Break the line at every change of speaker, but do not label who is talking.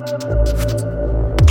なるほど。